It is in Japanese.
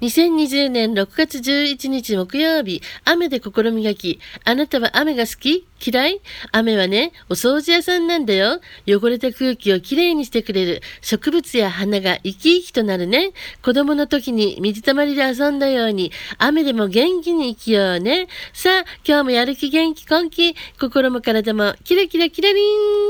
2020年6月11日木曜日、雨で心磨き。あなたは雨が好き？嫌い？雨はね、お掃除屋さんなんだよ。汚れた空気をきれいにしてくれる。植物や花が生き生きとなるね。子供の時に水たまりで遊んだように、雨でも元気に生きようね。さあ、今日もやる気元気根気。心も体もキラキラキラリン。